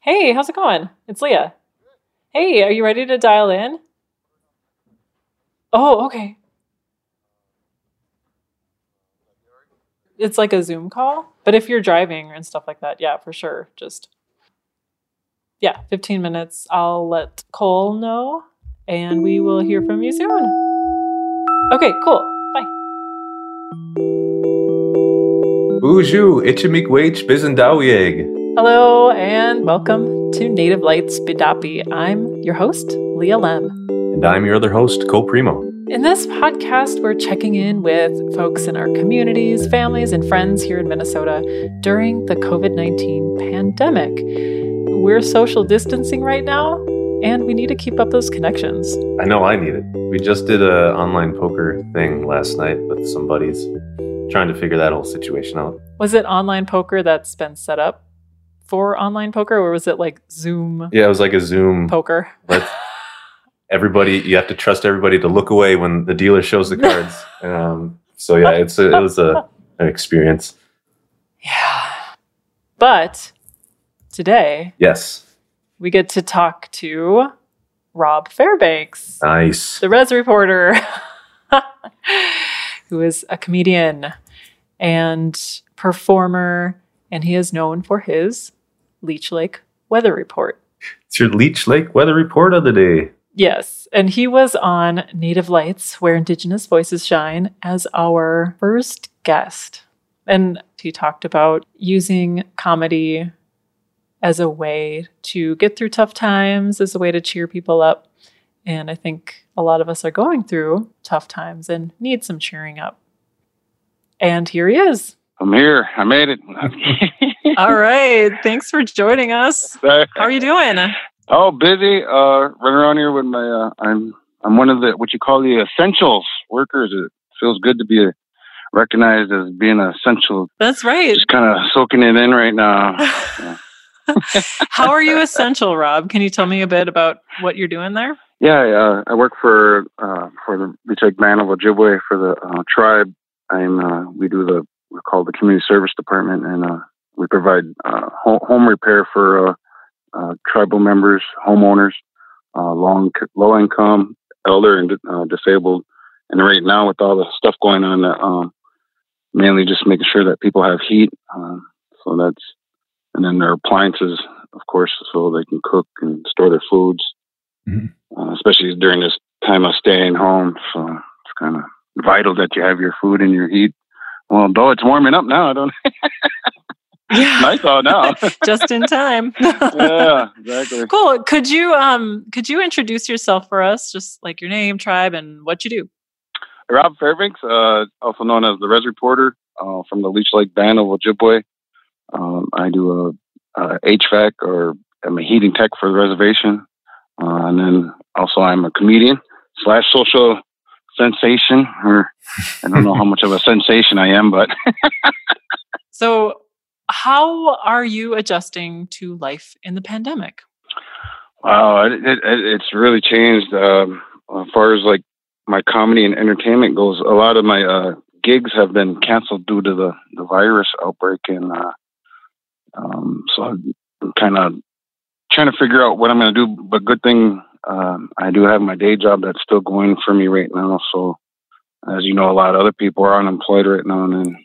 Hey, how's it going? It's Leah. Hey, are you ready to dial in? Oh, okay. It's like a Zoom call, but if you're driving and stuff like that, yeah, for sure. Just yeah, 15 minutes. I'll let Cole know and we will hear from you soon. Okay, cool. Bye. Bonjour, Ichimik Bizendawieg. Hello and welcome to Native Lights Bidapi. I'm your host, Leah Lemm. And I'm your other host, Cole Premo. In this podcast, we're checking in with folks in our communities, families, and friends here in Minnesota during the COVID 19 pandemic. We're social distancing right now, and we need to keep up those connections. I know I need it. We just did a online poker thing last night with some buddies, trying to figure that whole situation out. Was it online poker that's been set up for online poker, or was it like Zoom? Yeah, it was like a Zoom poker. But everybody, you have to trust everybody to look away when the dealer shows the cards. um, so yeah, it's a, it was a, an experience. Yeah, but today, yes, we get to talk to Rob Fairbanks. Nice, the Res reporter, who is a comedian and performer, and he is known for his Leech Lake weather report. It's your Leech Lake weather report of the day. Yes. And he was on Native Lights, where Indigenous Voices Shine, as our first guest. And he talked about using comedy as a way to get through tough times, as a way to cheer people up. And I think a lot of us are going through tough times and need some cheering up. And here he is. I'm here. I made it. All right. Thanks for joining us. How are you doing? Oh, busy. Uh, running around here with my. Uh, I'm I'm one of the what you call the essentials workers. It feels good to be recognized as being essential. That's right. Just kind of soaking it in right now. How are you essential, Rob? Can you tell me a bit about what you're doing there? Yeah, uh, I work for uh, for the Lake Band of Ojibwe for the uh, tribe. I'm uh, we do the we're called the Community Service Department, and uh, we provide uh, home repair for uh, uh, tribal members, homeowners, uh, long, low income, elder, and uh, disabled. And right now, with all the stuff going on, um, mainly just making sure that people have heat. So that's, and then their appliances, of course, so they can cook and store their foods, mm-hmm. Uh, especially during this time of staying home. So it's kind of vital that you have your food and your heat. Well, though it's warming up now, I don't. Yeah. nice out now. Just in time. yeah, exactly. Cool. Could you um could you introduce yourself for us? Just like your name, tribe, and what you do. Rob Fairbanks, uh, also known as the Res Reporter, uh, from the Leech Lake Band of Ojibwe. Um, I do a, a, HVAC or I'm a heating tech for the reservation, uh, and then also I'm a comedian slash social sensation. Or I don't know how much of a sensation I am, but. so how are you adjusting to life in the pandemic? Wow, it, it, it's really changed. Um, as far as like my comedy and entertainment goes, a lot of my uh, gigs have been canceled due to the, the virus outbreak, and uh, um, so I'm kind of trying to figure out what I'm going to do. But good thing um, I do have my day job that's still going for me right now. So as you know, a lot of other people are unemployed right now, and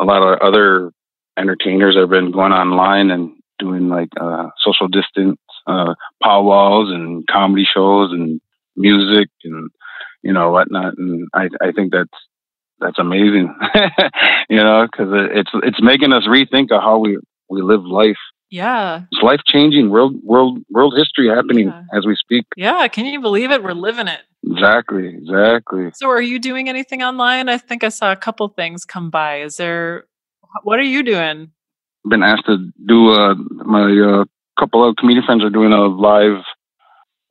a lot of other entertainers have been going online and doing like uh, social distance uh, powwows and comedy shows and music and you know whatnot. And I I think that's that's amazing, you know, because it's it's making us rethink of how we we live life. Yeah, it's life changing world world world history happening yeah. as we speak. Yeah, can you believe it? We're living it. Exactly, exactly. So, are you doing anything online? I think I saw a couple things come by. Is there what are you doing? Been asked to do uh, my uh, couple of comedian friends are doing a live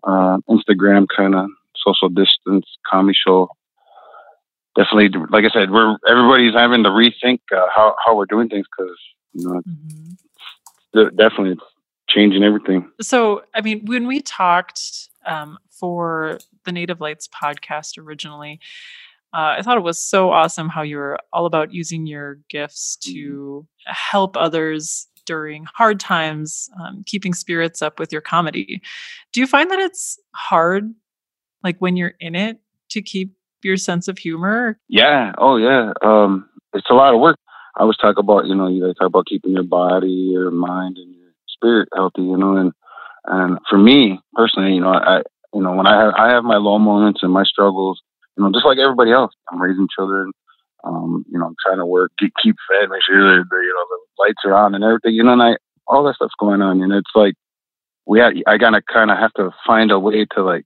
uh, Instagram kind of social distance comedy show. Definitely, like I said, we're everybody's having to rethink uh, how how we're doing things because you know mm-hmm. definitely it's changing everything. So, I mean, when we talked um, for the Native Lights podcast originally, uh, I thought it was so awesome how you were all about using your gifts to help others during hard times, um, keeping spirits up with your comedy. Do you find that it's hard, like when you're in it, to keep your sense of humor? Yeah. Oh, yeah. Um, it's a lot of work. I always talk about, you know, you talk about keeping your body, your mind, and your spirit healthy, you know, and and for me personally, you know, I, you know, when I have I have my low moments and my struggles, you know, just like everybody else. I'm raising children. Um, you know, I'm trying to work, keep, keep fed, make sure that the, you know the lights are on and everything. You know, and I all that stuff's going on, and it's like we had, I gotta kind of have to find a way to like,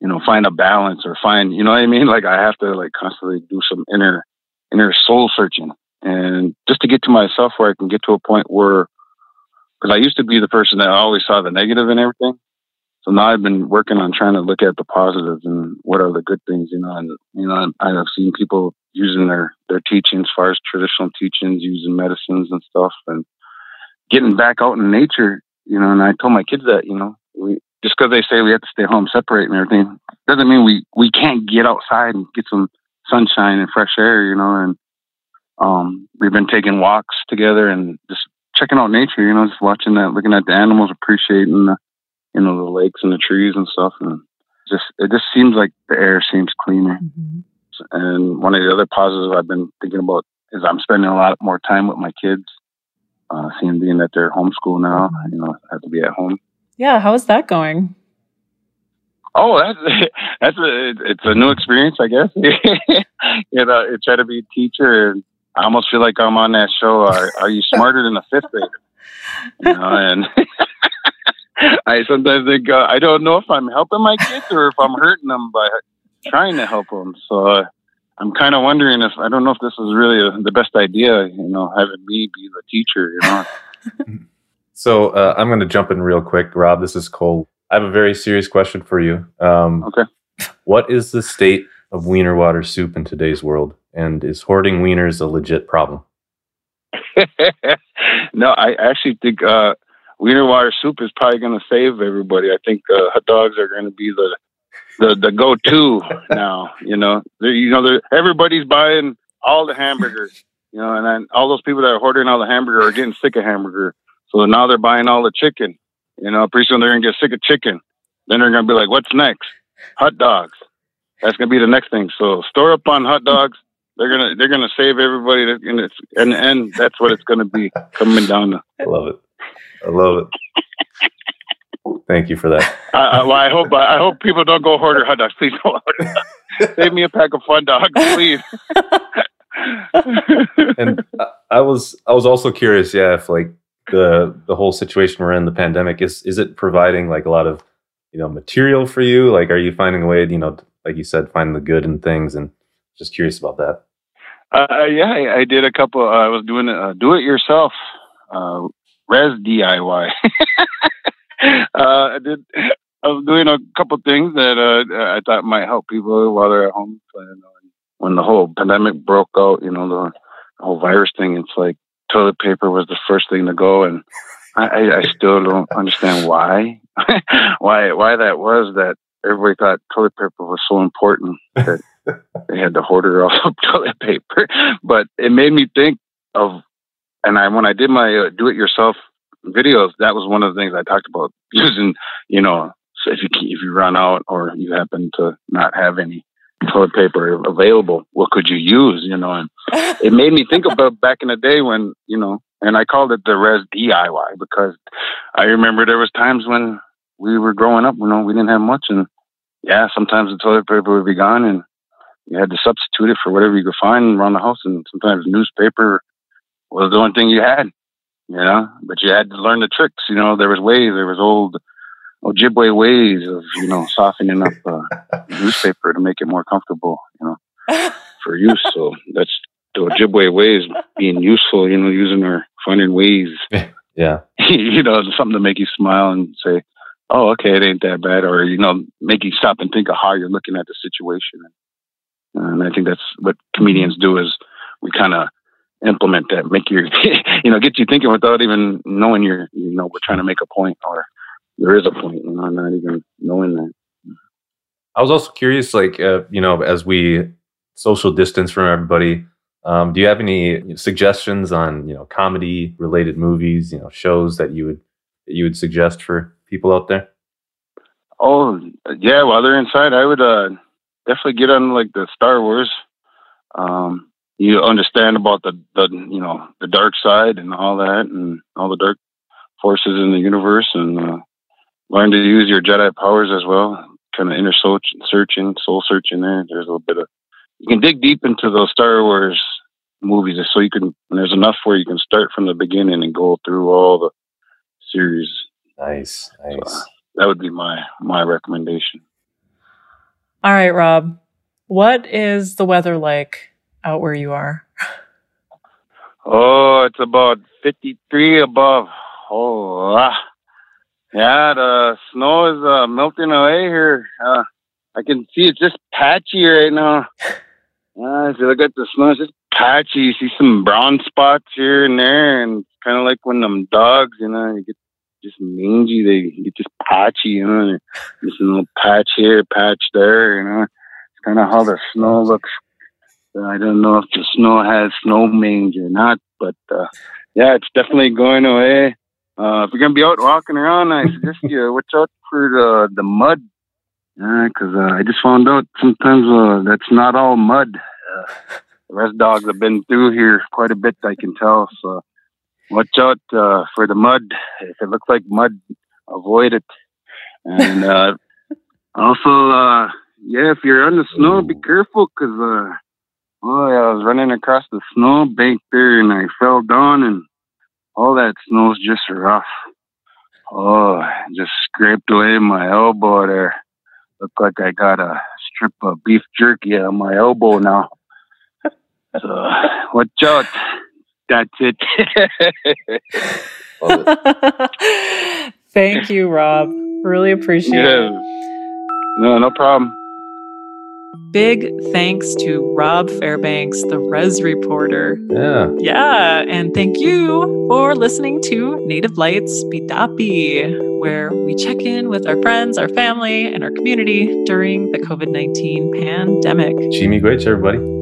you know, find a balance or find, you know what I mean? Like I have to like constantly do some inner inner soul searching, and just to get to myself where I can get to a point where, because I used to be the person that always saw the negative in everything, so now I've been working on trying to look at the positives and what are the good things, you know. And you know, I've seen people using their their teachings, as far as traditional teachings, using medicines and stuff, and getting back out in nature. You know, and I told my kids that, you know, we just because they say we have to stay home, separate and everything, doesn't mean we we can't get outside and get some sunshine and fresh air. You know, and um, we've been taking walks together and just checking out nature. You know, just watching that, looking at the animals, appreciating the you know the lakes and the trees and stuff, and just it just seems like the air seems cleaner. Mm-hmm. And one of the other positives I've been thinking about is I'm spending a lot more time with my kids. Uh, seeing being that they're homeschooled now, you know, have to be at home. Yeah, how is that going? Oh, that's that's a it's a new experience, I guess. you know, I try to be a teacher, and I almost feel like I'm on that show. Are, are you smarter than a fifth grader? You know, and I sometimes think uh, I don't know if I'm helping my kids or if I'm hurting them by trying to help them. So uh, I'm kind of wondering if I don't know if this is really a, the best idea. You know, having me be the teacher. You know. so uh, I'm going to jump in real quick, Rob. This is Cole. I have a very serious question for you. Um, okay. What is the state of wiener water soup in today's world, and is hoarding wieners a legit problem? no, I actually think uh, wiener water soup is probably going to save everybody. I think uh, hot dogs are going to be the the the go to now. You know, they're, you know, everybody's buying all the hamburgers. You know, and then all those people that are ordering all the hamburger are getting sick of hamburger. So now they're buying all the chicken. You know, pretty soon they're gonna get sick of chicken. Then they're gonna be like, "What's next? Hot dogs." That's gonna be the next thing. So store up on hot dogs. They're gonna they're gonna save everybody, and it's and and that's what it's gonna be coming down to. I love it. I love it. Thank you for that. Uh, well, I hope I hope people don't go order hot dogs. Please don't order. Save me a pack of fun dogs, please. and I was I was also curious, yeah, if like the the whole situation we're in, the pandemic, is is it providing like a lot of you know material for you? Like, are you finding a way, to, you know, like you said, finding the good in things? And just curious about that. Uh, yeah, I, I, did a couple. Uh, I was doing a do it yourself uh, res DIY. uh, I did. I was doing a couple things that uh, I thought might help people while they're at home. When the whole pandemic broke out, you know, the, whole virus thing, it's like toilet paper was the first thing to go, and I, I still don't understand why, why, why that was. That everybody thought toilet paper was so important that they had to hoard all of toilet paper. But it made me think of, and I when I did my uh, do-it-yourself videos, that was one of the things I talked about using, you know, so if you if you run out or you happen to not have any toilet paper available, what could you use? You know, and it made me think about back in the day when you know, and I called it the res DIY because I remember there was times when we were growing up, you know, we didn't have much, and yeah, sometimes the toilet paper would be gone, and you had to substitute it for whatever you could find around the house, and sometimes newspaper was the only thing you had you know. But you had to learn the tricks. You know, there was ways. There was old Ojibwe ways of you know softening up uh, newspaper to make it more comfortable. You know, for use. So that's the Ojibwe ways being useful. You know, using our finding ways. Yeah. you know, something to make you smile and say, "Oh, okay, it ain't that bad," or you know, make you stop and think of how you're looking at the situation. And I think that's what comedians do is we kind of implement that, make your, you know, get you thinking without even knowing you're, you know, we're trying to make a point or there is a point, you know, not even knowing that. I was also curious, like, uh, you know, as we social distance from everybody, Um, do you have any suggestions on you know comedy related movies, you know shows that you would that you would suggest for people out there? Oh yeah, while they're inside, I would uh, definitely get on like the Star Wars. Um, you understand about the the you know the dark side and all that, and all the dark forces in the universe, and uh, learn to use your Jedi powers as well. Kind of inner soul searching, soul searching. There, there's a little bit of you can dig deep into those Star Wars movies, so you can. there's enough where you can start from the beginning and go through all the series. Nice, nice. So that would be my my recommendation. All right, Rob. What is the weather like out where you are? Oh, it's about 53 above. Oh, ah. yeah, the snow is uh, melting away here. Uh, I can see it's just patchy right now. Uh, if you look at the snow, it's just patchy. You see some brown spots here and there, and it's kind of like when them dogs, you know, you get just mangy. They get just patchy, you know, just a little patch here, patch there, you know. It's kind of how the snow looks. I don't know if the snow has snow mange or not, but uh, yeah, it's definitely going away. Uh, if you're gonna be out walking around, I suggest you watch out for the the mud, because uh, I just found out sometimes uh, that's not all mud. Uh, the rest dogs have been through here quite a bit, I can tell. So watch out uh, for the mud. If it looks like mud, avoid it. And uh, also, uh, yeah, if you're on the snow, be careful because yeah, I was running across the snow bank there and I fell down and all that snow's just rough. Oh, just scraped away my elbow there. Look like I got a strip of beef jerky on my elbow now. So watch out. That's it. Thank you, Rob. Really appreciate yeah. it. No, no problem. Big thanks to Rob Fairbanks, the Res Reporter. Yeah. Yeah. And thank you for listening to Native Lights Bidapi, where we check in with our friends, our family, and our community during the COVID 19 pandemic. Chimi everybody.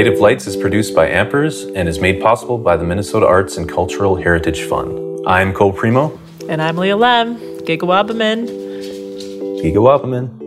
Native Lights is produced by Ampers and is made possible by the Minnesota Arts and Cultural Heritage Fund. I'm Cole Premo. And I'm Leah Lemm. Gigawabamin. Gigawabamin.